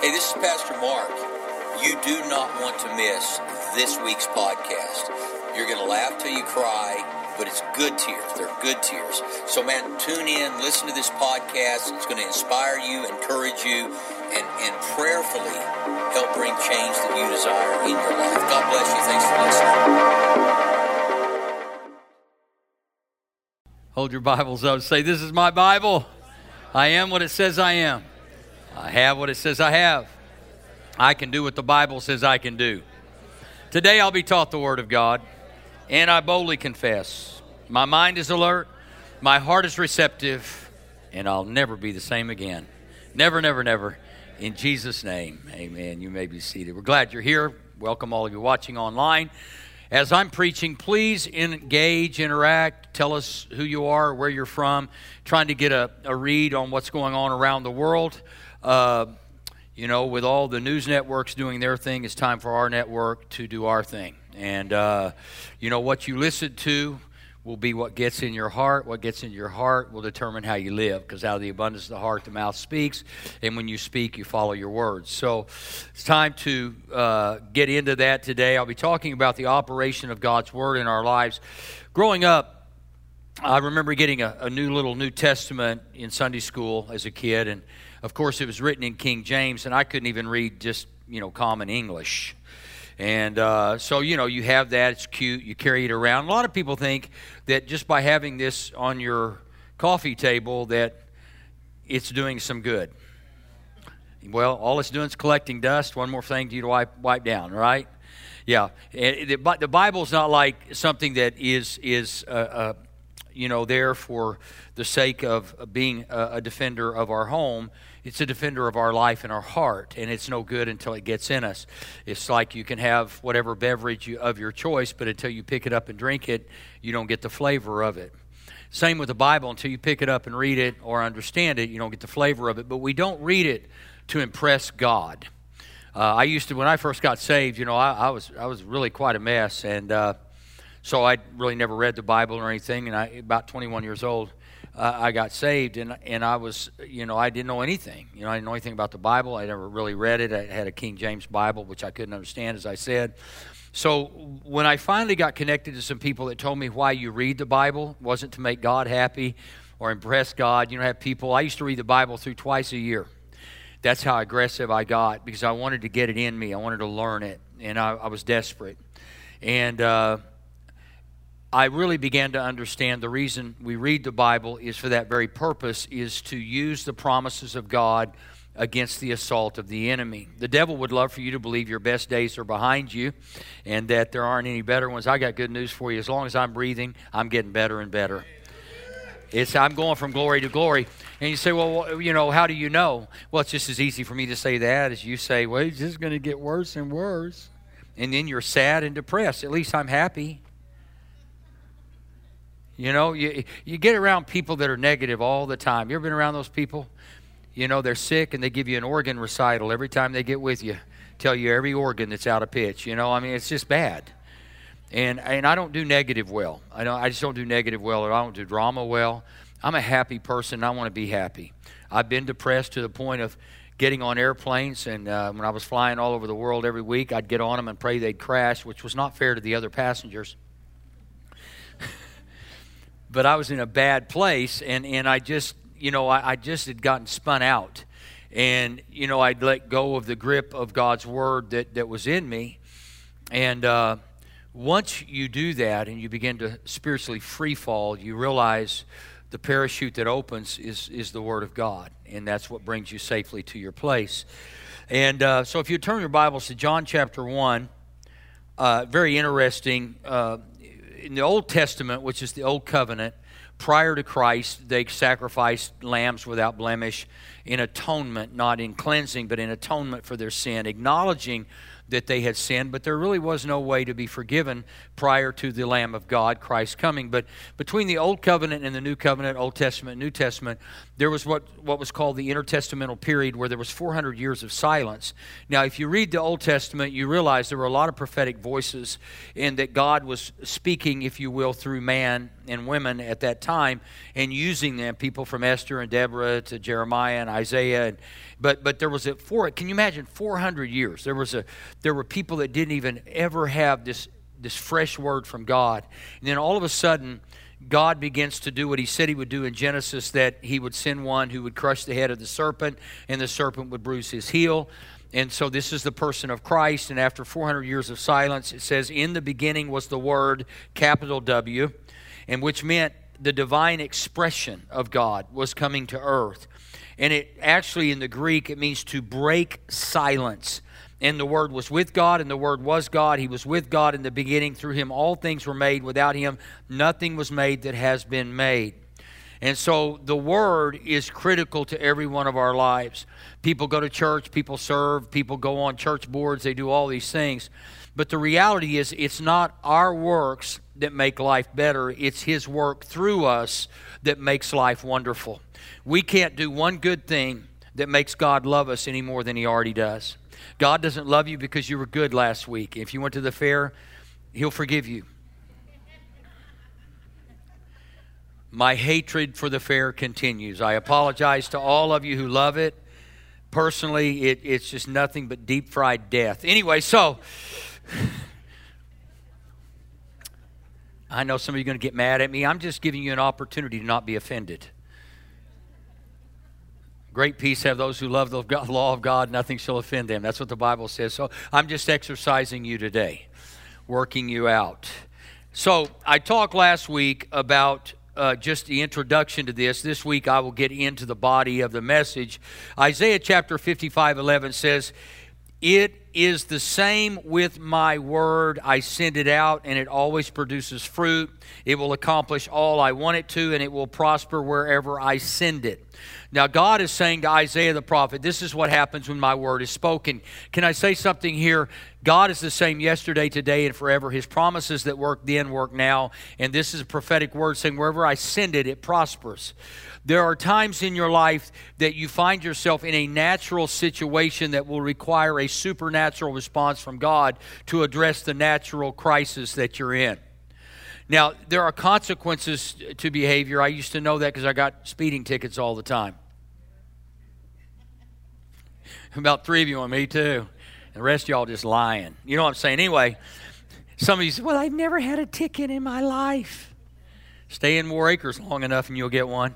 Hey, this is Pastor Mark. You do not want to miss this week's podcast. You're going to laugh till you cry, but it's good tears. They're good tears. So, man, tune in, listen to this podcast. It's going to inspire you, encourage you, and, and prayerfully help bring change that you desire in your life. God bless you. Thanks for listening. Hold your Bibles up. Say, This is my Bible. I am what it says I am. I have what it says I have. I can do what the Bible says I can do. Today I'll be taught the Word of God, and I boldly confess my mind is alert, my heart is receptive, and I'll never be the same again. Never, never, never. In Jesus' name, amen. You may be seated. We're glad you're here. Welcome all of you watching online. As I'm preaching, please engage, interact, tell us who you are, where you're from, trying to get a, a read on what's going on around the world. Uh, you know, with all the news networks doing their thing, it's time for our network to do our thing. And, uh, you know, what you listen to will be what gets in your heart. What gets in your heart will determine how you live, because out of the abundance of the heart, the mouth speaks. And when you speak, you follow your words. So it's time to uh, get into that today. I'll be talking about the operation of God's Word in our lives. Growing up, I remember getting a, a new little New Testament in Sunday school as a kid, and of course, it was written in King James, and I couldn't even read just, you know, common English. And uh, so, you know, you have that, it's cute, you carry it around. A lot of people think that just by having this on your coffee table that it's doing some good. Well, all it's doing is collecting dust. One more thing to you to wipe, wipe down, right? Yeah. But the Bible's not like something that is, is uh, uh, you know, there for the sake of being a defender of our home it's a defender of our life and our heart, and it's no good until it gets in us. It's like you can have whatever beverage you, of your choice, but until you pick it up and drink it, you don't get the flavor of it. Same with the Bible. Until you pick it up and read it or understand it, you don't get the flavor of it. But we don't read it to impress God. Uh, I used to, when I first got saved, you know, I, I was I was really quite a mess, and uh, so I really never read the Bible or anything. And I, about 21 years old, uh, I got saved, and and I was, you know, I didn't know anything. You know, I didn't know anything about the Bible. I never really read it. I had a King James Bible, which I couldn't understand, as I said. So when I finally got connected to some people that told me why you read the Bible wasn't to make God happy or impress God. You know, have people. I used to read the Bible through twice a year. That's how aggressive I got because I wanted to get it in me. I wanted to learn it, and I, I was desperate. And uh, I really began to understand the reason we read the Bible is for that very purpose is to use the promises of God against the assault of the enemy. The devil would love for you to believe your best days are behind you and that there aren't any better ones. I got good news for you. As long as I'm breathing, I'm getting better and better. It's I'm going from glory to glory. And you say, well, you know, how do you know? Well, it's just as easy for me to say that as you say, well, it's just going to get worse and worse. And then you're sad and depressed. At least I'm happy. You know, you, you get around people that are negative all the time. You ever been around those people? You know, they're sick and they give you an organ recital every time they get with you, tell you every organ that's out of pitch. You know, I mean, it's just bad. And, and I don't do negative well. I, don't, I just don't do negative well, or I don't do drama well. I'm a happy person. I want to be happy. I've been depressed to the point of getting on airplanes, and uh, when I was flying all over the world every week, I'd get on them and pray they'd crash, which was not fair to the other passengers but I was in a bad place, and, and I just, you know, I, I just had gotten spun out. And, you know, I'd let go of the grip of God's word that, that was in me. And uh, once you do that and you begin to spiritually free fall, you realize the parachute that opens is, is the Word of God, and that's what brings you safely to your place. And uh, so, if you turn your Bibles to John chapter 1, uh, very interesting uh, in the Old Testament, which is the Old Covenant, prior to Christ, they sacrificed lambs without blemish in atonement, not in cleansing, but in atonement for their sin, acknowledging that they had sinned, but there really was no way to be forgiven prior to the Lamb of God, Christ coming. But between the Old Covenant and the New Covenant, Old Testament, New Testament, there was what, what was called the intertestamental period where there was 400 years of silence. Now, if you read the Old Testament, you realize there were a lot of prophetic voices and that God was speaking, if you will, through man and women at that time and using them, people from Esther and Deborah to Jeremiah and Isaiah. And, but, but there was a four, can you imagine 400 years? There, was a, there were people that didn't even ever have this, this fresh word from God. And then all of a sudden, God begins to do what he said he would do in Genesis that he would send one who would crush the head of the serpent, and the serpent would bruise his heel. And so this is the person of Christ. And after 400 years of silence, it says, In the beginning was the Word, capital W and which meant the divine expression of God was coming to earth. And it actually, in the Greek, it means to break silence. And the Word was with God, and the Word was God. He was with God in the beginning. Through Him, all things were made. Without Him, nothing was made that has been made. And so the Word is critical to every one of our lives. People go to church, people serve, people go on church boards, they do all these things. But the reality is, it's not our works that make life better, it's His work through us that makes life wonderful. We can't do one good thing that makes God love us any more than He already does. God doesn't love you because you were good last week. If you went to the fair, He'll forgive you. My hatred for the fair continues. I apologize to all of you who love it. Personally, it, it's just nothing but deep fried death. Anyway, so I know some of you are going to get mad at me. I'm just giving you an opportunity to not be offended. Great peace have those who love the law of God, nothing shall offend them. That's what the Bible says. So I'm just exercising you today, working you out. So I talked last week about uh, just the introduction to this. This week I will get into the body of the message. Isaiah chapter 55 11 says, It is the same with my word. I send it out, and it always produces fruit. It will accomplish all I want it to, and it will prosper wherever I send it. Now, God is saying to Isaiah the prophet, This is what happens when my word is spoken. Can I say something here? God is the same yesterday, today, and forever. His promises that work then work now. And this is a prophetic word saying, Wherever I send it, it prospers. There are times in your life that you find yourself in a natural situation that will require a supernatural response from God to address the natural crisis that you're in. Now, there are consequences to behavior. I used to know that because I got speeding tickets all the time. About three of you on me, too. The rest of y'all just lying. You know what I'm saying? Anyway, some of you say, Well, I've never had a ticket in my life. Stay in Warr Acres long enough and you'll get one.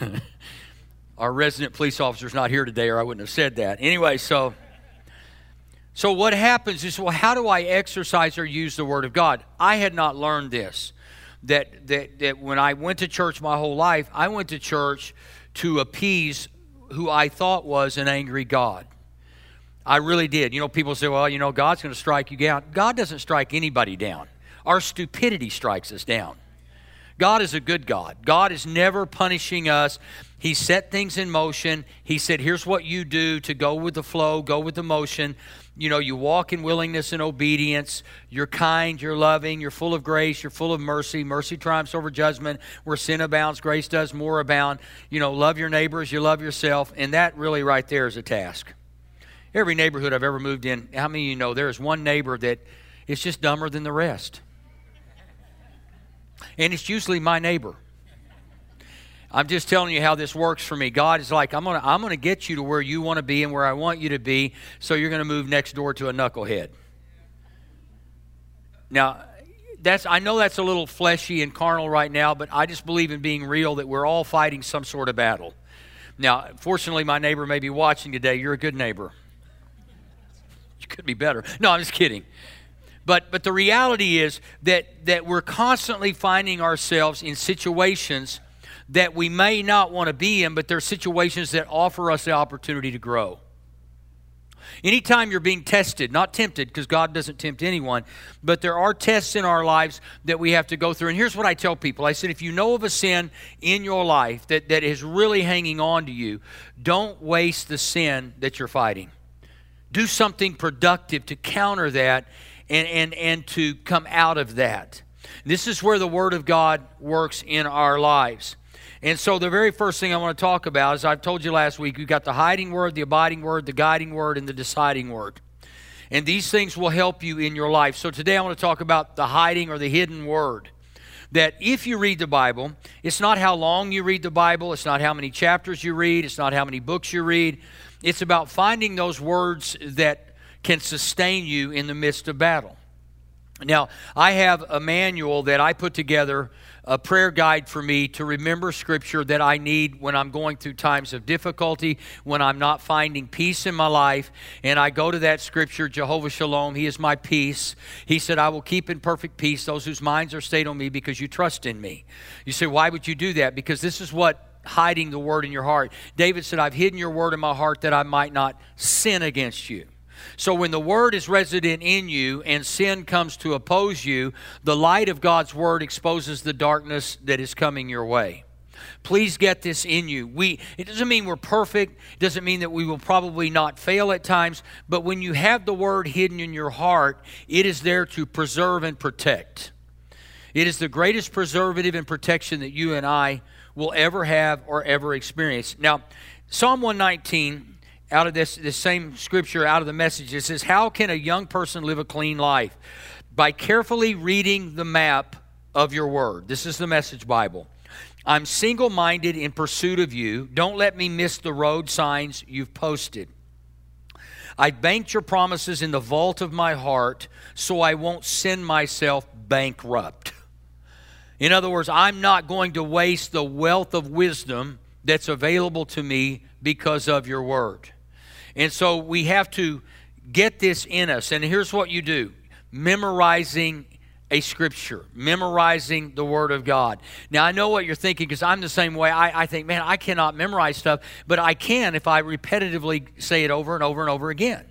Our resident police officer's not here today, or I wouldn't have said that. Anyway, so so what happens is, well, how do I exercise or use the Word of God? I had not learned this. That that that when I went to church my whole life, I went to church to appease who I thought was an angry God. I really did. You know, people say, well, you know, God's going to strike you down. God doesn't strike anybody down. Our stupidity strikes us down. God is a good God. God is never punishing us. He set things in motion. He said, here's what you do to go with the flow, go with the motion. You know, you walk in willingness and obedience. You're kind, you're loving, you're full of grace, you're full of mercy. Mercy triumphs over judgment. Where sin abounds, grace does more abound. You know, love your neighbors, you love yourself. And that really right there is a task. Every neighborhood I've ever moved in, how many of you know there is one neighbor that is just dumber than the rest? and it's usually my neighbor. I'm just telling you how this works for me. God is like, I'm going to I'm going to get you to where you want to be and where I want you to be, so you're going to move next door to a knucklehead. Now, that's I know that's a little fleshy and carnal right now, but I just believe in being real that we're all fighting some sort of battle. Now, fortunately, my neighbor may be watching today. You're a good neighbor. You could be better. No, I'm just kidding. But, but the reality is that, that we're constantly finding ourselves in situations that we may not want to be in, but they're situations that offer us the opportunity to grow. Anytime you're being tested, not tempted, because God doesn't tempt anyone, but there are tests in our lives that we have to go through. And here's what I tell people I said, if you know of a sin in your life that, that is really hanging on to you, don't waste the sin that you're fighting. Do something productive to counter that and, and, and to come out of that. This is where the Word of God works in our lives. And so, the very first thing I want to talk about is I've told you last week, you've got the hiding word, the abiding word, the guiding word, and the deciding word. And these things will help you in your life. So, today I want to talk about the hiding or the hidden word. That if you read the Bible, it's not how long you read the Bible, it's not how many chapters you read, it's not how many books you read. It's about finding those words that can sustain you in the midst of battle. Now, I have a manual that I put together a prayer guide for me to remember scripture that I need when I'm going through times of difficulty, when I'm not finding peace in my life. And I go to that scripture, Jehovah Shalom, He is my peace. He said, I will keep in perfect peace those whose minds are stayed on me because you trust in me. You say, why would you do that? Because this is what hiding the word in your heart. David said, I've hidden your word in my heart that I might not sin against you. So when the word is resident in you and sin comes to oppose you, the light of God's word exposes the darkness that is coming your way. Please get this in you. We it doesn't mean we're perfect. It doesn't mean that we will probably not fail at times, but when you have the word hidden in your heart, it is there to preserve and protect. It is the greatest preservative and protection that you and I will ever have or ever experience. Now, Psalm 119 out of this, this same scripture, out of the message. It says, How can a young person live a clean life? By carefully reading the map of your word. This is the message Bible. I'm single minded in pursuit of you. Don't let me miss the road signs you've posted. I banked your promises in the vault of my heart so I won't send myself bankrupt. In other words, I'm not going to waste the wealth of wisdom that's available to me because of your word. And so we have to get this in us. And here's what you do memorizing a scripture, memorizing the Word of God. Now, I know what you're thinking because I'm the same way. I, I, think, man, I cannot memorize stuff, but I can if I repetitively say it over and over and over again.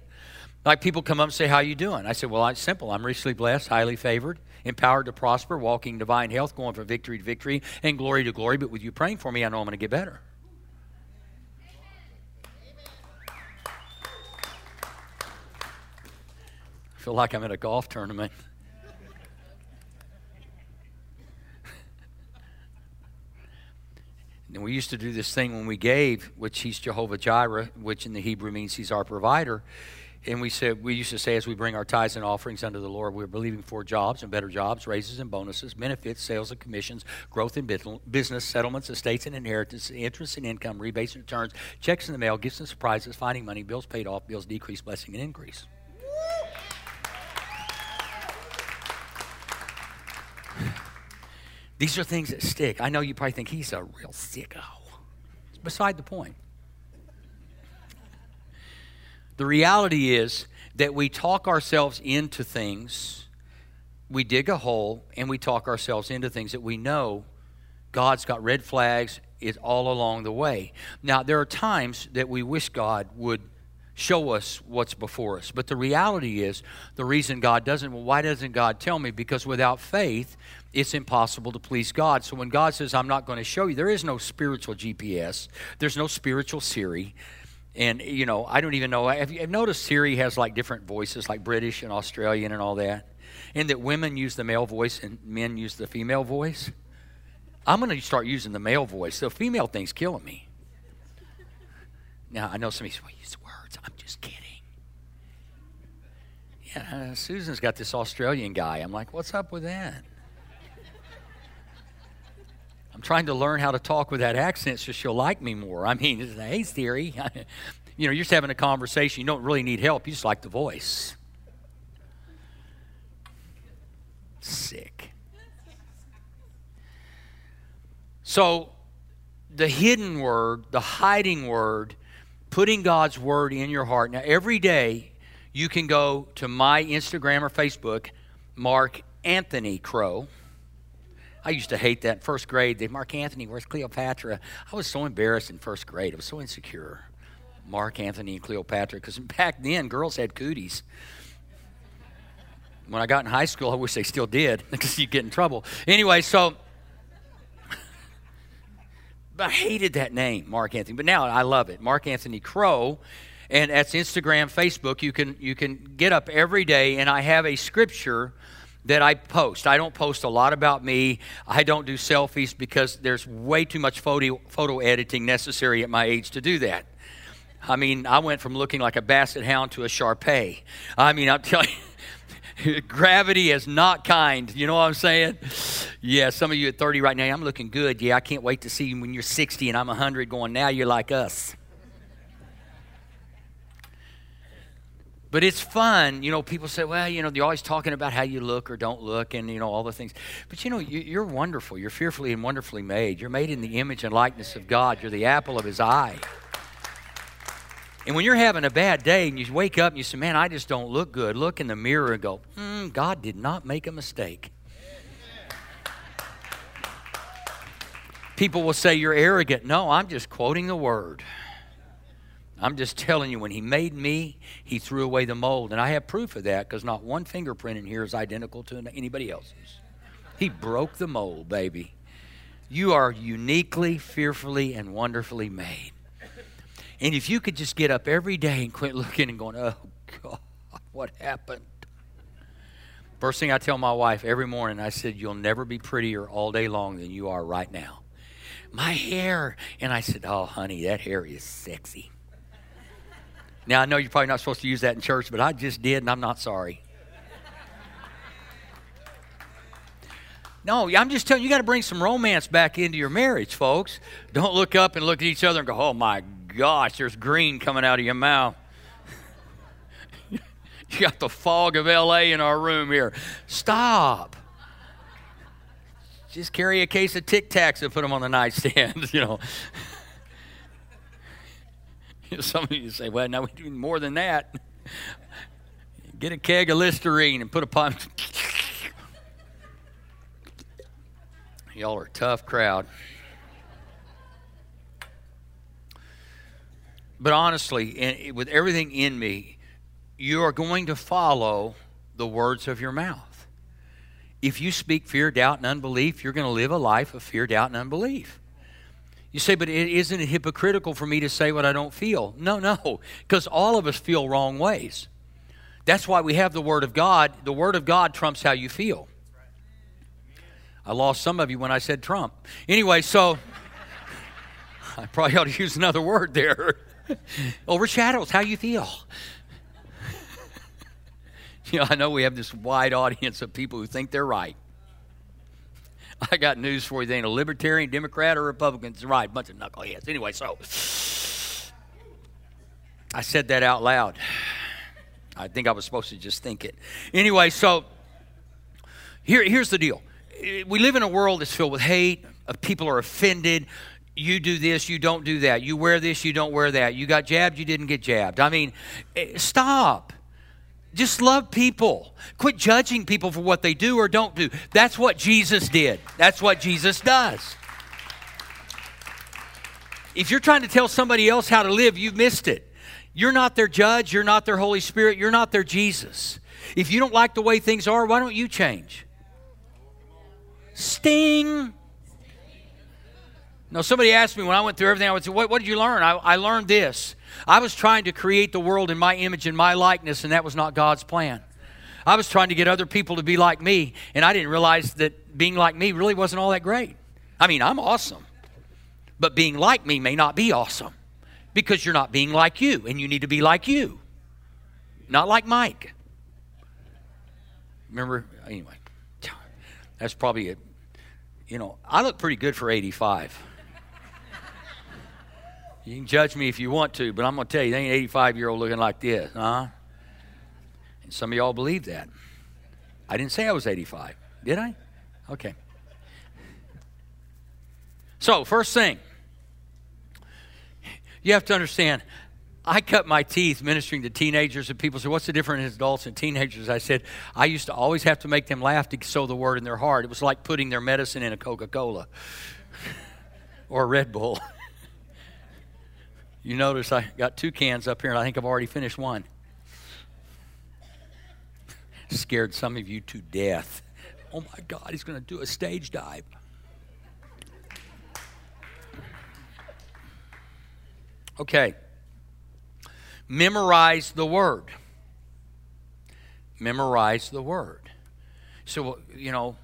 Like people come up and say, How you doing? I said, Well, it's simple. I'm richly blessed, highly favored, empowered to prosper, walking divine health, going from victory to victory and glory to glory. But with you praying for me, I know I'm going to get better. Feel like I'm at a golf tournament. and we used to do this thing when we gave, which he's Jehovah Jireh, which in the Hebrew means he's our provider. And we said we used to say as we bring our tithes and offerings unto the Lord, we're believing for jobs and better jobs, raises and bonuses, benefits, sales and commissions, growth in business, settlements, estates and inheritance, interest and income, rebates and returns, checks in the mail, gifts and surprises, finding money, bills paid off, bills decreased, blessing and increase. These are things that stick. I know you probably think he's a real sicko. It's beside the point. The reality is that we talk ourselves into things, we dig a hole, and we talk ourselves into things that we know God's got red flags is all along the way. Now, there are times that we wish God would show us what's before us. But the reality is, the reason God doesn't, well, why doesn't God tell me? Because without faith, it's impossible to please God. So when God says, I'm not going to show you, there is no spiritual GPS, there's no spiritual Siri. And, you know, I don't even know. Have you noticed Siri has like different voices, like British and Australian and all that? And that women use the male voice and men use the female voice? I'm going to start using the male voice. The female thing's killing me. Now, I know somebody says, well. I'm just kidding. Yeah, uh, Susan's got this Australian guy. I'm like, what's up with that? I'm trying to learn how to talk with that accent so she'll like me more. I mean, hey, theory. you know, you're just having a conversation. You don't really need help. You just like the voice. Sick. So, the hidden word, the hiding word, putting God's word in your heart. Now, every day you can go to my Instagram or Facebook, Mark Anthony Crow I used to hate that in first grade. They, Mark Anthony, where's Cleopatra? I was so embarrassed in first grade. I was so insecure. Mark Anthony and Cleopatra, because back then girls had cooties. When I got in high school, I wish they still did, because you get in trouble. Anyway, so I hated that name, Mark Anthony, but now I love it. Mark Anthony Crow, and that's Instagram, Facebook. You can you can get up every day, and I have a scripture that I post. I don't post a lot about me. I don't do selfies because there's way too much photo photo editing necessary at my age to do that. I mean, I went from looking like a basset hound to a Shar Pei. I mean, I'm telling you. Gravity is not kind. You know what I'm saying? Yeah, some of you at 30 right now, I'm looking good. Yeah, I can't wait to see you when you're 60 and I'm 100 going, now you're like us. But it's fun. You know, people say, well, you know, they're always talking about how you look or don't look and, you know, all the things. But, you know, you're wonderful. You're fearfully and wonderfully made. You're made in the image and likeness of God. You're the apple of his eye. And when you're having a bad day and you wake up and you say, Man, I just don't look good, look in the mirror and go, mm, God did not make a mistake. People will say you're arrogant. No, I'm just quoting the word. I'm just telling you, when he made me, he threw away the mold. And I have proof of that because not one fingerprint in here is identical to anybody else's. He broke the mold, baby. You are uniquely, fearfully, and wonderfully made. And if you could just get up every day and quit looking and going, oh, God, what happened? First thing I tell my wife every morning, I said, You'll never be prettier all day long than you are right now. My hair. And I said, Oh, honey, that hair is sexy. Now, I know you're probably not supposed to use that in church, but I just did, and I'm not sorry. No, I'm just telling you, you got to bring some romance back into your marriage, folks. Don't look up and look at each other and go, oh my gosh, there's green coming out of your mouth. you got the fog of LA in our room here. Stop. Just carry a case of Tic Tacs and put them on the nightstand, you know. Some of you say, well, now we do more than that. Get a keg of Listerine and put a pump. Y'all are a tough crowd. But honestly, with everything in me, you are going to follow the words of your mouth. If you speak fear, doubt, and unbelief, you're going to live a life of fear, doubt, and unbelief. You say, but it isn't it hypocritical for me to say what I don't feel? No, no, because all of us feel wrong ways. That's why we have the Word of God. The Word of God trumps how you feel. I lost some of you when I said Trump. Anyway, so I probably ought to use another word there. Overshadows how you feel. you know, I know we have this wide audience of people who think they're right. I got news for you. They ain't a libertarian, Democrat, or Republican. It's right. Bunch of knuckleheads. Anyway, so I said that out loud. I think I was supposed to just think it. Anyway, so here, here's the deal. We live in a world that's filled with hate. People are offended you do this, you don't do that. You wear this, you don't wear that. You got jabbed, you didn't get jabbed. I mean, eh, stop. Just love people. Quit judging people for what they do or don't do. That's what Jesus did. That's what Jesus does. If you're trying to tell somebody else how to live, you've missed it. You're not their judge, you're not their Holy Spirit, you're not their Jesus. If you don't like the way things are, why don't you change? Sting. No, somebody asked me when I went through everything, I would say, What, what did you learn? I, I learned this. I was trying to create the world in my image and my likeness, and that was not God's plan. I was trying to get other people to be like me, and I didn't realize that being like me really wasn't all that great. I mean, I'm awesome, but being like me may not be awesome because you're not being like you, and you need to be like you, not like Mike. Remember? Anyway, that's probably it. You know, I look pretty good for 85. You can judge me if you want to, but I'm going to tell you, they ain't 85 year old looking like this, huh? And some of y'all believe that. I didn't say I was 85, did I? Okay. So, first thing, you have to understand, I cut my teeth ministering to teenagers, and people say, What's the difference in adults and teenagers? I said, I used to always have to make them laugh to sow the word in their heart. It was like putting their medicine in a Coca Cola or a Red Bull. You notice I got two cans up here, and I think I've already finished one. Scared some of you to death. Oh my God, he's going to do a stage dive. Okay. Memorize the word. Memorize the word. So, you know,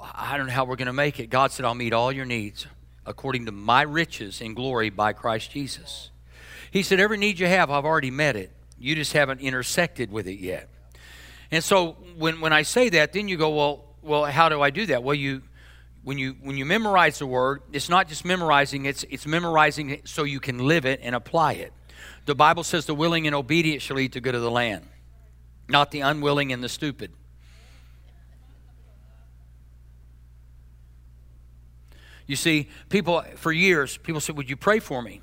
I don't know how we're going to make it. God said, I'll meet all your needs according to my riches in glory by Christ Jesus. He said, Every need you have, I've already met it. You just haven't intersected with it yet. And so when, when I say that, then you go, Well, well, how do I do that? Well, you when you when you memorize the word, it's not just memorizing, it's it's memorizing it so you can live it and apply it. The Bible says the willing and obedient shall eat the good of the land, not the unwilling and the stupid. You see, people for years, people said, "Would you pray for me?"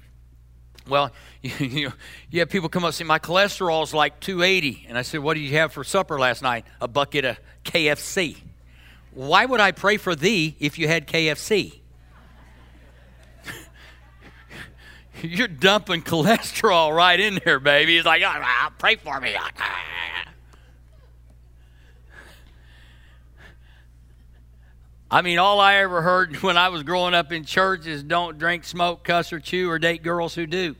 Well, you, you, you have people come up and say, My cholesterol is like 280. And I said, What did you have for supper last night? A bucket of KFC. Why would I pray for thee if you had KFC? You're dumping cholesterol right in there, baby. It's like, oh, pray for me. I mean, all I ever heard when I was growing up in church is don't drink, smoke, cuss, or chew, or date girls who do.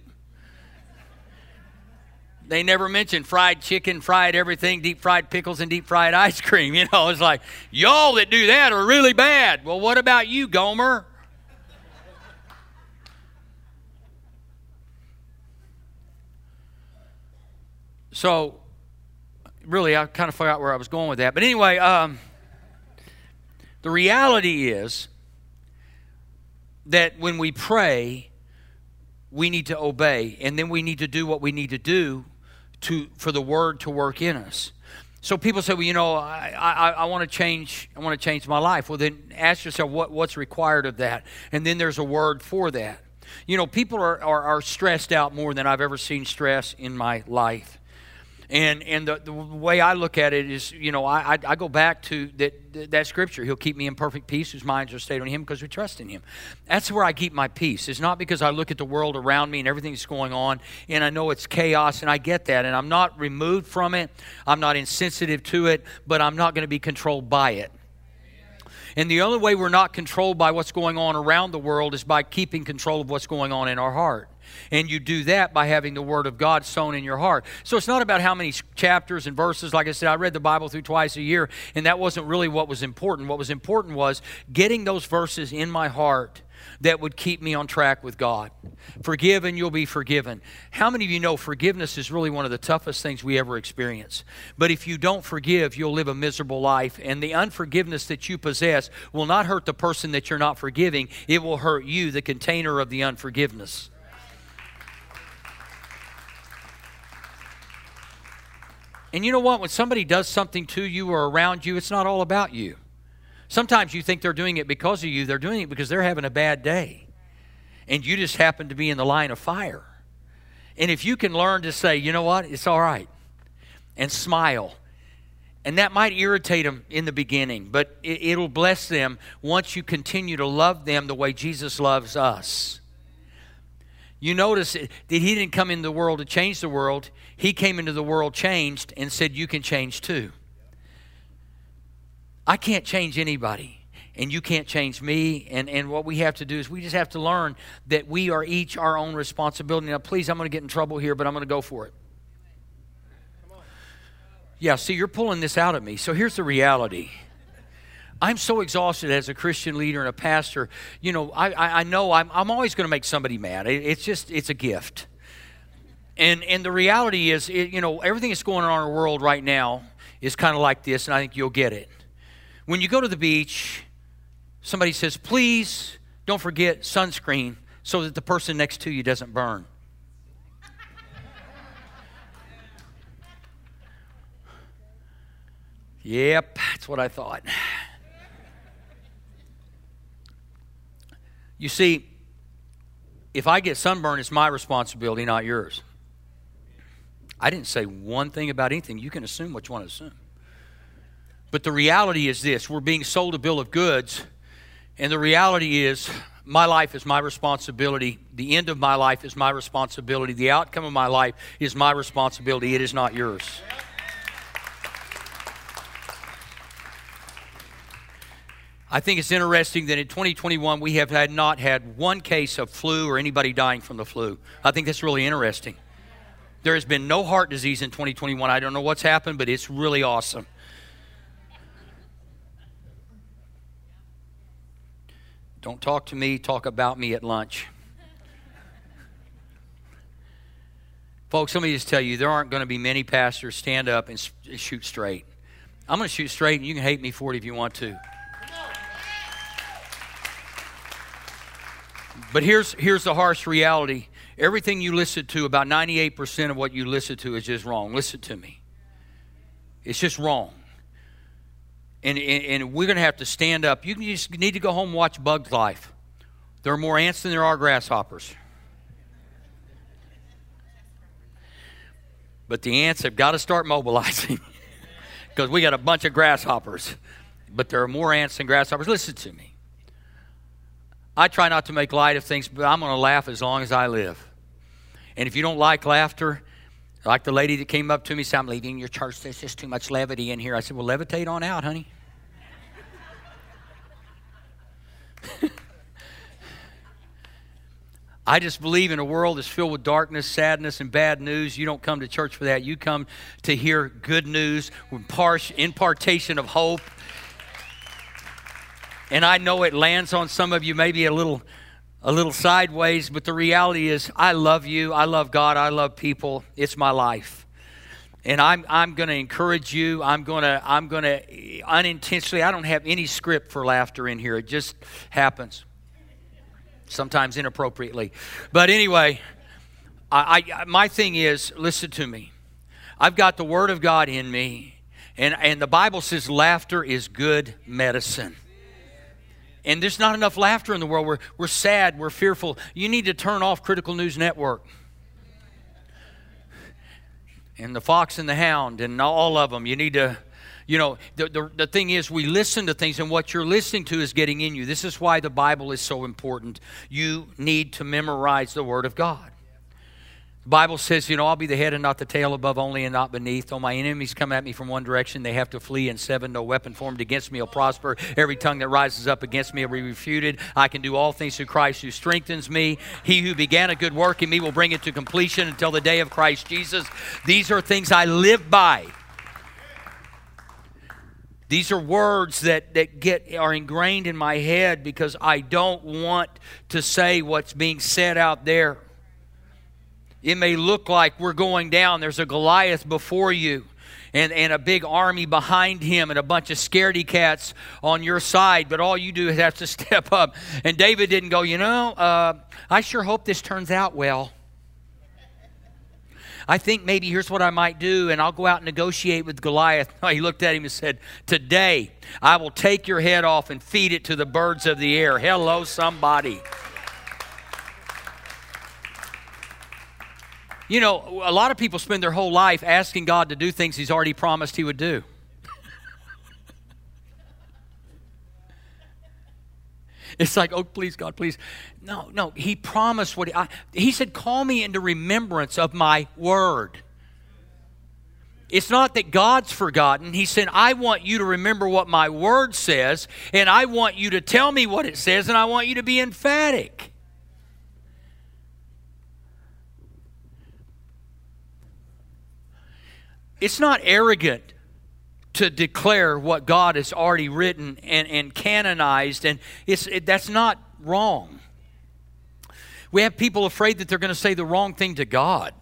They never mentioned fried chicken, fried everything, deep fried pickles, and deep fried ice cream. You know, it's like, y'all that do that are really bad. Well, what about you, Gomer? So, really, I kind of forgot where I was going with that. But anyway, um, the reality is that when we pray, we need to obey, and then we need to do what we need to do to for the word to work in us. So people say, well, you know, I, I, I want to change. I want to change my life. Well, then ask yourself what, what's required of that, and then there's a word for that. You know, people are, are, are stressed out more than I've ever seen stress in my life. And, and the, the way I look at it is, you know, I, I, go back to that, that scripture. He'll keep me in perfect peace whose minds are stayed on him because we trust in him. That's where I keep my peace. It's not because I look at the world around me and everything that's going on and I know it's chaos and I get that. And I'm not removed from it, I'm not insensitive to it, but I'm not going to be controlled by it. And the only way we're not controlled by what's going on around the world is by keeping control of what's going on in our heart. And you do that by having the Word of God sown in your heart. So it's not about how many chapters and verses. Like I said, I read the Bible through twice a year, and that wasn't really what was important. What was important was getting those verses in my heart that would keep me on track with God. Forgive and you'll be forgiven. How many of you know forgiveness is really one of the toughest things we ever experience? But if you don't forgive, you'll live a miserable life. And the unforgiveness that you possess will not hurt the person that you're not forgiving, it will hurt you, the container of the unforgiveness. And you know what? When somebody does something to you or around you, it's not all about you. Sometimes you think they're doing it because of you, they're doing it because they're having a bad day. And you just happen to be in the line of fire. And if you can learn to say, you know what, it's all right, and smile, and that might irritate them in the beginning, but it, will bless them once you continue to love them the way Jesus loves us. You notice that he didn't come into the world to change the world. He came into the world changed and said, You can change too. I can't change anybody, and you can't change me. And, and what we have to do is we just have to learn that we are each our own responsibility. Now, please, I'm going to get in trouble here, but I'm going to go for it. Yeah, see, you're pulling this out of me. So here's the reality I'm so exhausted as a Christian leader and a pastor. You know, I, I, I know I'm, I'm always going to make somebody mad. It, it's just, it's a gift. And, and the reality is, it, you know, everything that's going on in our world right now is kind of like this, and I think you'll get it. When you go to the beach, somebody says, please don't forget sunscreen so that the person next to you doesn't burn. Yep, that's what I thought. You see, if I get sunburned, it's my responsibility, not yours. I didn't say one thing about anything. You can assume what you want to assume. But the reality is this we're being sold a bill of goods, and the reality is My life is my responsibility. The end of my life is my responsibility. The outcome of my life is my responsibility. It is not yours. I think it's interesting that in 2021 we have had not had one case of flu or anybody dying from the flu. I think that's really interesting. There has been no heart disease in 2021. I don't know what's happened, but it's really awesome. Don't talk to me, talk about me at lunch. Folks, let me just tell you, there aren't going to be many pastors stand up and shoot straight. I'm going to shoot straight, and you can hate me for it if you want to. But here's, here's the harsh reality everything you listen to, about 98% of what you listen to is just wrong. Listen to me. It's just wrong. And, and, and we're going to have to stand up. You, just need to go home and watch Bug's Life. There are more ants than there are grasshoppers. But the ants have got to start mobilizing because we got a bunch of grasshoppers. But there are more ants than grasshoppers. Listen to me. I try not to make light of things, but I'm going to laugh as long as I live. And if you don't like laughter, like the lady that came up to me said, I'm leaving your church. There's just too much levity in here. I said, Well, levitate on out, honey. I just believe in a world that's filled with darkness, sadness, and bad news. You don't come to church for that. You come to hear good news, impartation of hope. And I know it lands on some of you maybe a little a little sideways, but the reality is I love you. I love God. I love people. It's my life. And I'm, I'm going to encourage you. I'm going to I'm going to unintentionally. I don't have any script for laughter in here. It just happens sometimes inappropriately. But anyway, I, I, my thing is listen to me. I've got the Word of God in me, and, and the Bible says laughter is good medicine. And there's not enough laughter in the world. We're, we're sad, we're fearful. You need to turn off Critical News Network. And the Fox and the Hound and all of them. You need to you know, the, the, the thing is, we listen to things, and what you're listening to is getting in you. This is why the Bible is so important. You need to memorize the Word of God. The Bible says, you know, I'll be the head and not the tail, above only and not beneath. Though my enemies come at me from one direction, they have to flee in seven. No weapon formed against me will prosper. Every tongue that rises up against me will be refuted. I can do all things through Christ who strengthens me. He who began a good work in me will bring it to completion until the day of Christ Jesus. These are things I live by. These are words that, that get are ingrained in my head because I don't want to say what's being said out there. It may look like we're going down. There's a Goliath before you and, and a big army behind him and a bunch of scaredy cats on your side, but all you do is have to step up. And David didn't go, you know, uh, I sure hope this turns out well. I think maybe here's what I might do, and I'll go out and negotiate with Goliath. he looked at him and said, Today I will take your head off and feed it to the birds of the air. Hello, somebody. You know, a lot of people spend their whole life asking God to do things He's already promised He would do. It's like, oh, please, God, please. No, no. He promised what he, I, he said, call me into remembrance of my word. It's not that God's forgotten. He said, I want you to remember what my word says, and I want you to tell me what it says, and I want you to be emphatic. It's not arrogant to declare what God has already written and, and canonized, and it's, it, that's not wrong. We have people afraid that they're going to say the wrong thing to God.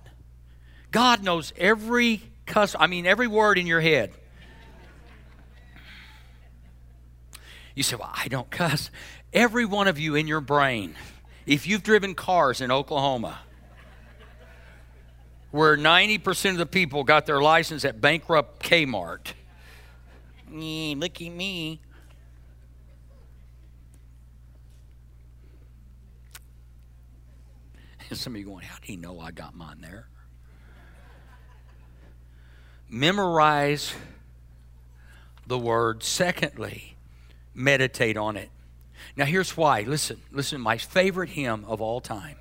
God knows every cuss, I mean, every word in your head. You say, Well, I don't cuss. Every one of you in your brain, if you've driven cars in Oklahoma, where 90% of the people got their license at bankrupt Kmart, me, look at me. And some of you going, how do you know I got mine there? Memorize the word. Secondly, meditate on it. Now, here's why. Listen, listen, my favorite hymn of all time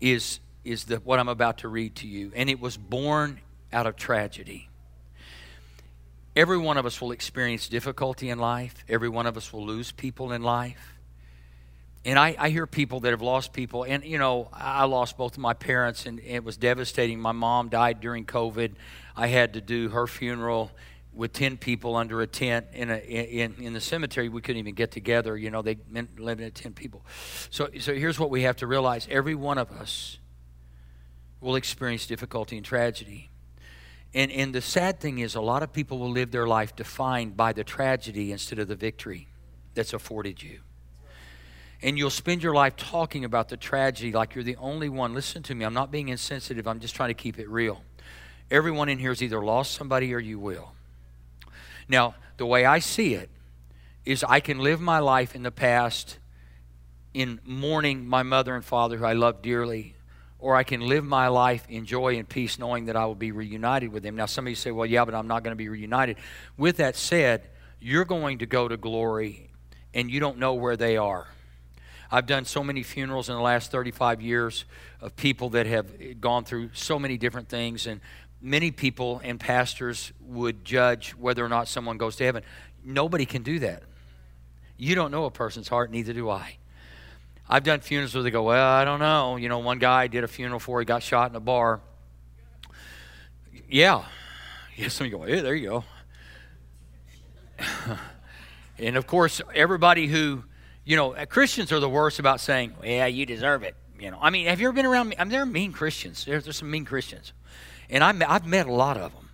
is, is the, what I'm about to read to you. And it was born out of tragedy. Every one of us will experience difficulty in life, every one of us will lose people in life. And I, I hear people that have lost people, and you know, I lost both of my parents, and it was devastating. My mom died during COVID. I had to do her funeral with 10 people under a tent in, a, in, in the cemetery we couldn't even get together you know they meant limited 10 people so, so here's what we have to realize every one of us will experience difficulty and tragedy. And, and the sad thing is a lot of people will live their life defined by the tragedy instead of the victory that's afforded you. And you'll spend your life talking about the tragedy like you're the only one. Listen to me. I'm not being insensitive. I'm just trying to keep it real. Everyone in here has either lost somebody or you will. Now, the way I see it is I can live my life in the past in mourning my mother and father who I love dearly, or I can live my life in joy and peace knowing that I will be reunited with them. Now, some of you say, well, yeah, but I'm not going to be reunited. With that said, you're going to go to glory and you don't know where they are. I've done so many funerals in the last 35 years of people that have gone through so many different things, and many people and pastors would judge whether or not someone goes to heaven. Nobody can do that. You don't know a person's heart, neither do I. I've done funerals where they go, Well, I don't know. You know, one guy did a funeral for he got shot in a bar. Yeah. Yeah, some of you go, there you go. and of course, everybody who, you know, uh, Christians are the worst about saying, Yeah, you deserve it. You know, I mean, have you ever been around? Me? I mean, there are mean Christians. There's, there's some mean Christians. And I, I've met a lot of them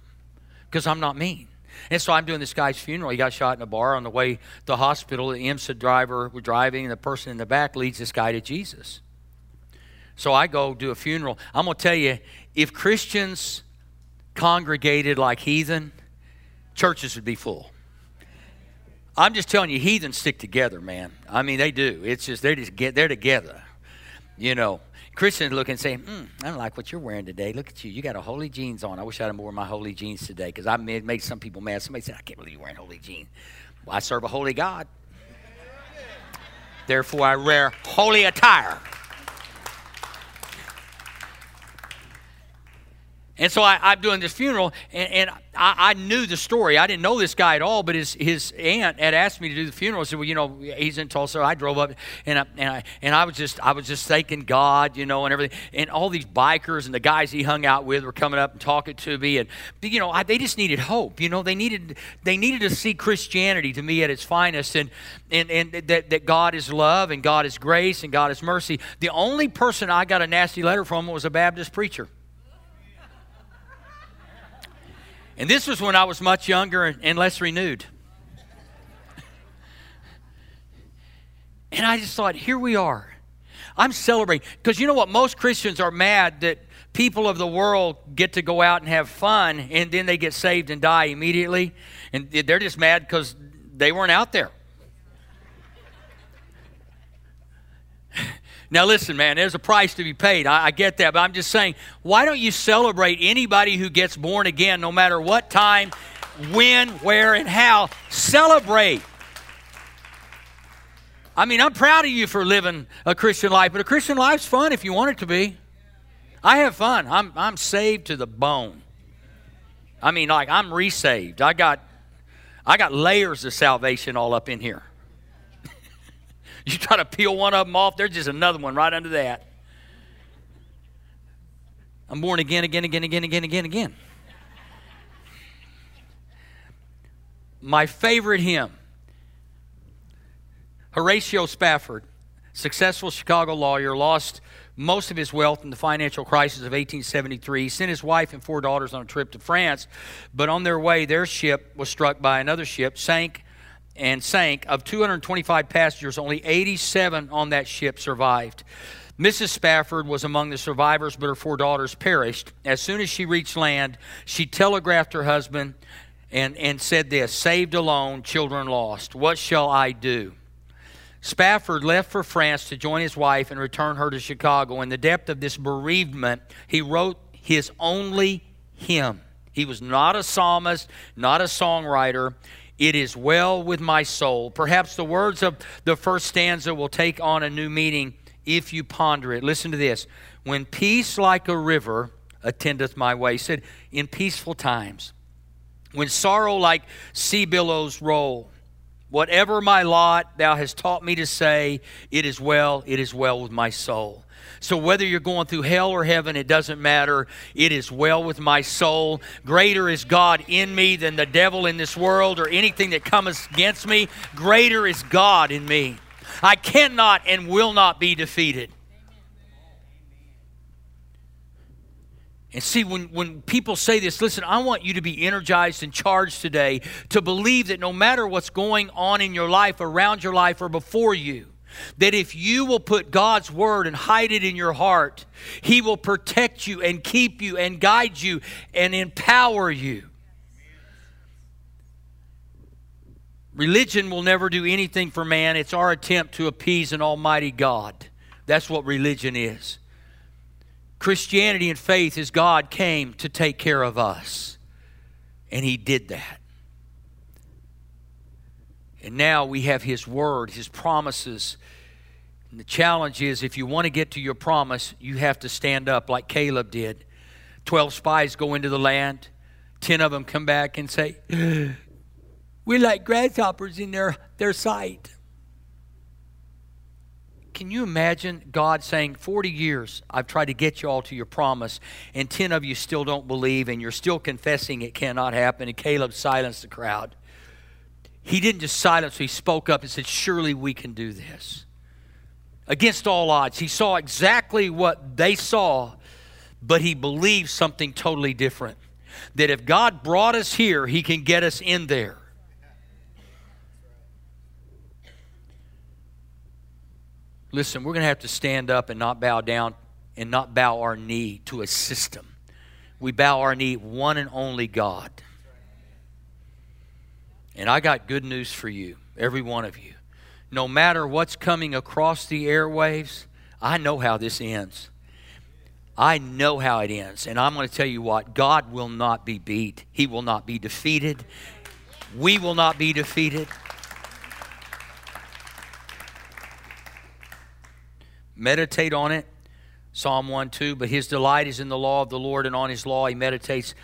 because I'm not mean. And so I'm doing this guy's funeral. He got shot in a bar on the way to the hospital. The EMSA driver was driving, and the person in the back leads this guy to Jesus. So I go do a funeral. I'm going to tell you if Christians congregated like heathen, churches would be full. I'm just telling you, heathens stick together, man. I mean, they do. It's just they just get they're together. You know, Christians look and say, mm, I don't like what you're wearing today. Look at you. You got a holy jeans on. I wish I'd have worn my holy jeans today because I made, made some people mad. Somebody said, I can't believe you're wearing holy jeans. Well, I serve a holy God. Therefore, I wear holy attire. And so I, am doing this funeral, and, and I, I, knew the story. I didn't know this guy at all, but his, his aunt had asked me to do the funeral. I said, "Well, you know, he's in Tulsa." I drove up, and I, and I, and I was just I was just thanking God, you know, and everything. And all these bikers and the guys he hung out with were coming up and talking to me, and you know, I, they just needed hope. You know, they needed they needed to see Christianity to me at its finest, and and and that that God is love and God is grace and God is mercy. The only person I got a nasty letter from was a Baptist preacher. And this was when I was much younger and less renewed. And I just thought, here we are. I'm celebrating. Because you know what? Most Christians are mad that people of the world get to go out and have fun and then they get saved and die immediately. And they're just mad because they weren't out there. Now, listen, man, there's a price to be paid. I, I, get that. But I'm just saying, why don't you celebrate anybody who gets born again, no matter what time, when, where, and how? Celebrate. I mean, I'm proud of you for living a Christian life, but a Christian life's fun if you want it to be. I have fun. I'm, I'm saved to the bone. I mean, like, I'm resaved. I got, I got layers of salvation all up in here. You try to peel one of them off, there's just another one right under that. I'm born again, again, again, again, again, again, again. My favorite hymn Horatio Spafford, successful Chicago lawyer, lost most of his wealth in the financial crisis of 1873. He sent his wife and four daughters on a trip to France, but on their way, their ship was struck by another ship, sank, and sank. Of 225 passengers, only 87 on that ship survived. Mrs. Spafford was among the survivors, but her four daughters perished. As soon as she reached land, she telegraphed her husband and, and said this Saved alone, children lost. What shall I do? Spafford left for France to join his wife and return her to Chicago. In the depth of this bereavement, he wrote his only hymn. He was not a psalmist, not a songwriter. It is well with my soul. Perhaps the words of the first stanza will take on a new meaning if you ponder it. Listen to this. When peace like a river attendeth my way, he said, in peaceful times, when sorrow like sea billows roll, whatever my lot, thou hast taught me to say, it is well, it is well with my soul. So whether you're going through hell or heaven, it doesn't matter. It is well with my soul. Greater is God in me than the devil in this world or anything that comes against me. Greater is God in me. I cannot and will not be defeated. And see, when, when people say this, listen, I want you to be energized and charged today to believe that no matter what's going on in your life, around your life, or before you, that if you will put God's word and hide it in your heart, He will protect you and keep you and guide you and empower you. Religion will never do anything for man. It's our attempt to appease an almighty God. That's what religion is. Christianity and faith is God came to take care of us. And He did that. And now we have His Word, His promises. And the challenge is if you want to get to your promise, you have to stand up like Caleb did. Twelve spies go into the land, ten of them come back and say, We're like grasshoppers in their, their sight. Can you imagine God saying, 40 years I've tried to get you all to your promise, and 10 of you still don't believe, and you're still confessing it cannot happen? And Caleb silenced the crowd he didn't just silence, so he spoke up and said, Surely we can do this. Against all odds, he saw exactly what they saw, but he believed something totally different. That if God brought us here, he can get us in there. Listen, we're going to have to stand up and not bow down and not bow our knee to a system. We bow our knee one and only God. And I got good news for you, every one of you. No matter what's coming across the airwaves, I know how this ends. I know how it ends. And I'm going to tell you what God will not be beat, He will not be defeated. We will not be defeated. Meditate on it. Psalm 1 2. But his delight is in the law of the Lord, and on his law he meditates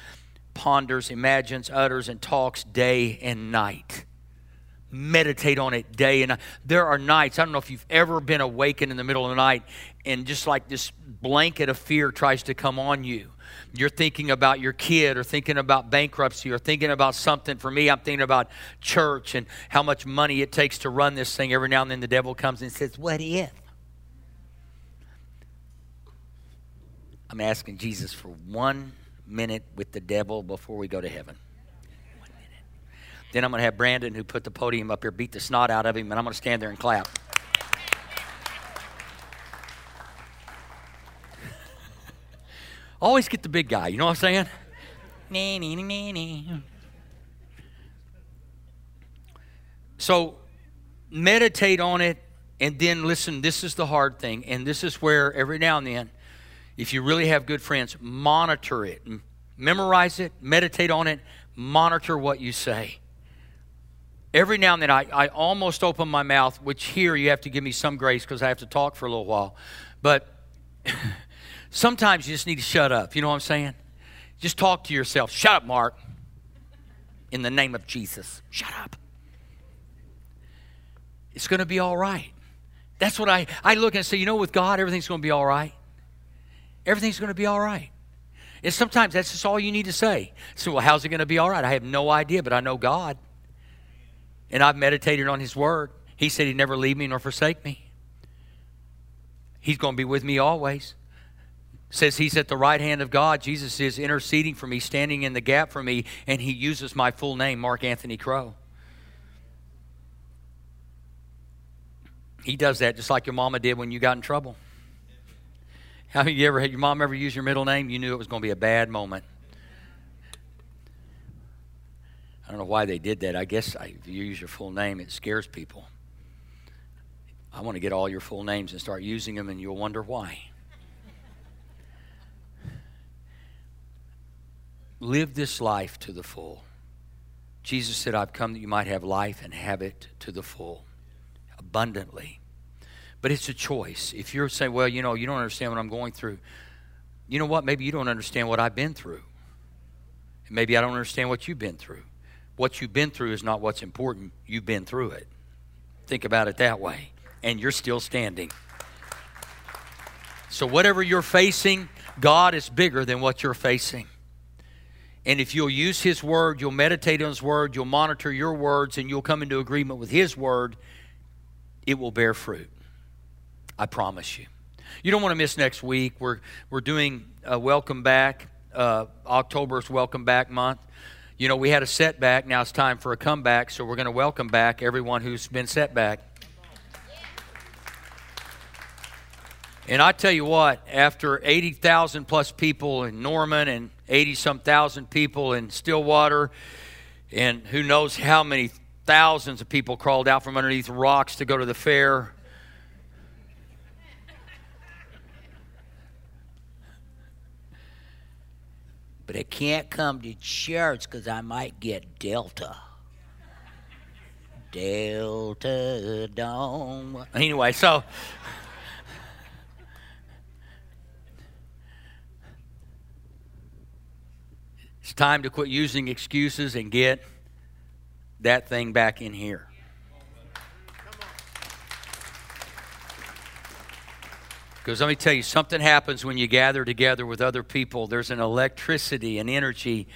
ponders, imagines, utters, and talks day and night. Meditate on it day and night. There are nights, I don't know if you've ever been awakened in the middle of the night and just like this blanket of fear tries to come on you. You're thinking about your kid or thinking about bankruptcy or thinking about something. For me, I'm thinking about church and how much money it takes to run this thing. Every now and then the devil comes and says, What if? I'm asking Jesus for one minute with the devil before we go to heaven. One minute. Then I'm going to have Brandon, who put the podium up here, beat the snot out of him, and I'm going to stand there and clap. Always get the big guy, you know what I'm saying? So meditate on it and then listen. This is the hard thing, and this is where every now and then if you really have good friends, monitor it. Memorize it, meditate on it, monitor what you say. Every now and then I, I almost open my mouth, which here you have to give me some grace because I have to talk for a little while. But sometimes you just need to shut up. You know what I'm saying? Just talk to yourself. Shut up, Mark. In the name of Jesus. Shut up. It's going to be all right. That's what I, I look and say, you know, with God, everything's going to be all right everything's going to be all right. And sometimes that's just all you need to say. So, well, how's it going to be all right? I have no idea, but I know God. And I've meditated on His Word. He said He'd never leave me nor forsake me. He's going to be with me always. Says He's at the right hand of God. Jesus is interceding for me, standing in the gap for me, and He uses my full name, Mark Anthony Crow. He does that just like your mama did when you got in trouble. How you ever had your mom ever use your middle name? You knew it was going to be a bad moment. I don't know why they did that. I guess if you use your full name, it scares people. I want to get all your full names and start using them, and you'll wonder why. Live this life to the full. Jesus said, I've come that you might have life and have it to the full, abundantly. But it's a choice. If you're saying, well, you know, you don't understand what I'm going through, you know what? Maybe you don't understand what I've been through. Maybe I don't understand what you've been through. What you've been through is not what's important. You've been through it. Think about it that way. And you're still standing. So, whatever you're facing, God is bigger than what you're facing. And if you'll use His Word, you'll meditate on His Word, you'll monitor your words, and you'll come into agreement with His Word, it will bear fruit. I promise you. You don't want to miss next week. We're, we're doing a welcome back. Uh, October's welcome back month. You know, we had a setback. Now it's time for a comeback. So we're going to welcome back everyone who's been set back. And I tell you what, after 80,000 plus people in Norman and 80 some thousand people in Stillwater, and who knows how many thousands of people crawled out from underneath rocks to go to the fair. But I can't come to church because I might get Delta. Delta Dawn. Anyway, so. It's time to quit using excuses and get that thing back in here. Because let me tell you, something happens when you gather together with other people. There's an electricity, an energy,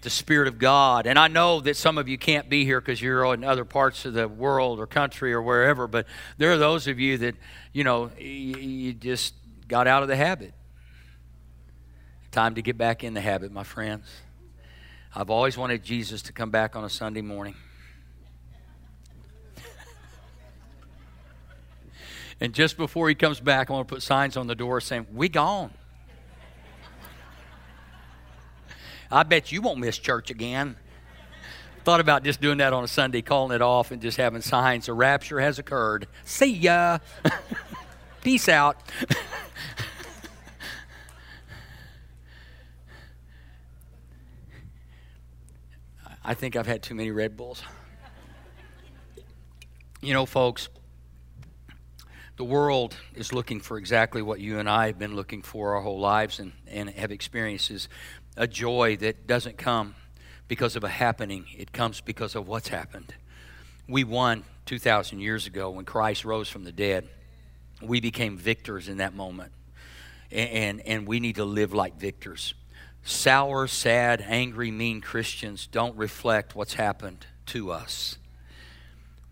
the Spirit of God. And I know that some of you can't be here because you're in other parts of the world or country or wherever, but there are those of you that, you know, you just got out of the habit. Time to get back in the habit, my friends. I've always wanted Jesus to come back on a Sunday morning. And just before he comes back, I want to put signs on the door saying, We gone. I bet you won't miss church again. Thought about just doing that on a Sunday, calling it off, and just having signs. The rapture has occurred. See ya. Peace out. I think I've had too many Red Bulls. You know, folks, the world is looking for exactly what you and I have been looking for our whole lives and, and have experienced is a joy that doesn't come because of a happening, it comes because of what's happened. We won 2,000 years ago when Christ rose from the dead. We became victors in that moment. And, and, and we need to live like victors sour, sad, angry, mean Christians don't reflect what's happened to us.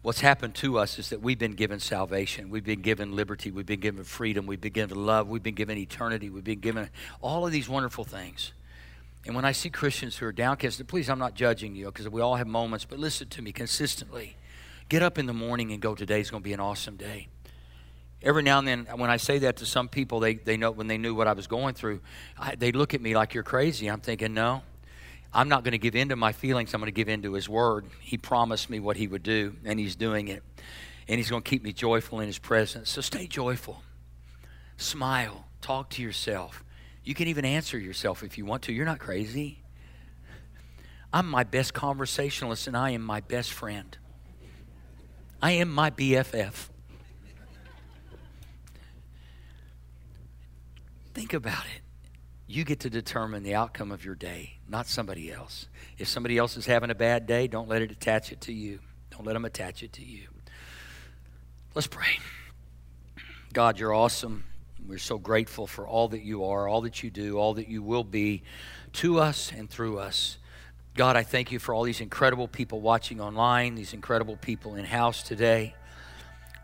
What's happened to us is that we've been given salvation. We've been given liberty. We've been given freedom. We've been given love. We've been given eternity. We've been given all of these wonderful things. And when I see Christians who are downcast, please, I'm not judging you because we all have moments, but listen to me consistently. Get up in the morning and go, today's going to be an awesome day every now and then when i say that to some people they, they know when they knew what i was going through I, they look at me like you're crazy i'm thinking no i'm not going to give in to my feelings i'm going to give in to his word. He promised me what he would do and he's doing it. And he's going to keep me joyful in his presence. So stay joyful. Smile. Talk to yourself. You can even answer yourself if you want to. You're not crazy. I'm my best conversationalist and i am my best friend. I am my bff Think about it. You get to determine the outcome of your day, not somebody else. If somebody else is having a bad day, don't let it attach it to you. Don't let them attach it to you. Let's pray. God, you're awesome. We're so grateful for all that you are, all that you do, all that you will be to us and through us. God, I thank you for all these incredible people watching online, these incredible people in house today.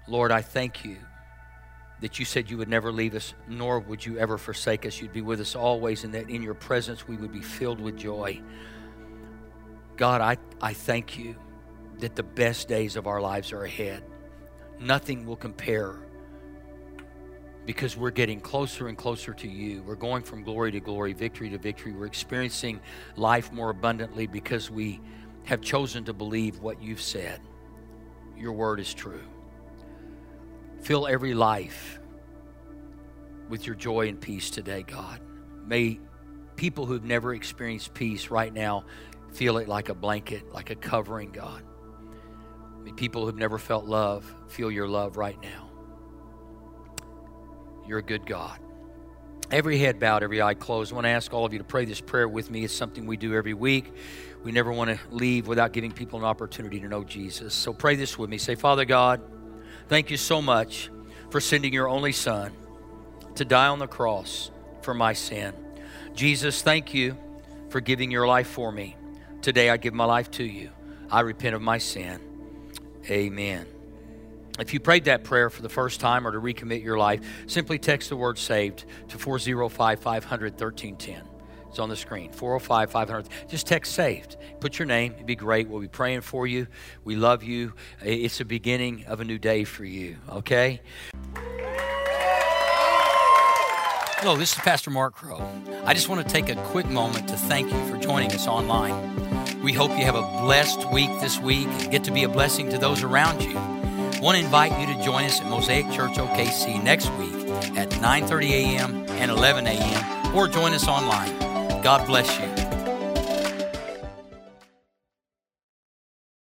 Lord, I thank you that you said you would never leave us, nor would you ever forsake us. You'd be with us always, and that in your presence we would be filled with joy. God, I, I thank you that the best days of our lives are ahead. Nothing will compare because we're getting closer and closer to you. We're going from glory to glory, victory to victory. We're experiencing life more abundantly because we have chosen to believe what you've said. Your word is true. Fill every life with your joy and peace today, God. May people who've never experienced peace right now feel it like a blanket, like a covering, God. May people who've never felt love feel your love right now. You're a good God. Every head bowed, every eye closed. I want to ask all of you to pray this prayer with me. It's something we do every week. We never want to leave without giving people an opportunity to know Jesus. So pray this with me. Say, Father God, thank you so much for sending your only Son to die on the cross for my sin. Jesus, thank you for giving your life for me. Today I give my life to you. I repent of my sin. Amen. If you prayed that prayer for the first time or to recommit your life, simply text the word saved to 405 500 1310. It's on the screen 405 500. Just text saved. Put your name. It'd be great. We'll be praying for you. We love you. It's the beginning of a new day for you, okay? Hello, this is Pastor Mark Crow. I just want to take a quick moment to thank you for joining us online. We hope you have a blessed week this week and get to be a blessing to those around you. I want to invite you to join us at Mosaic Church OKC next week at 9:30 a.m. and 11 a.m. or join us online. God bless you.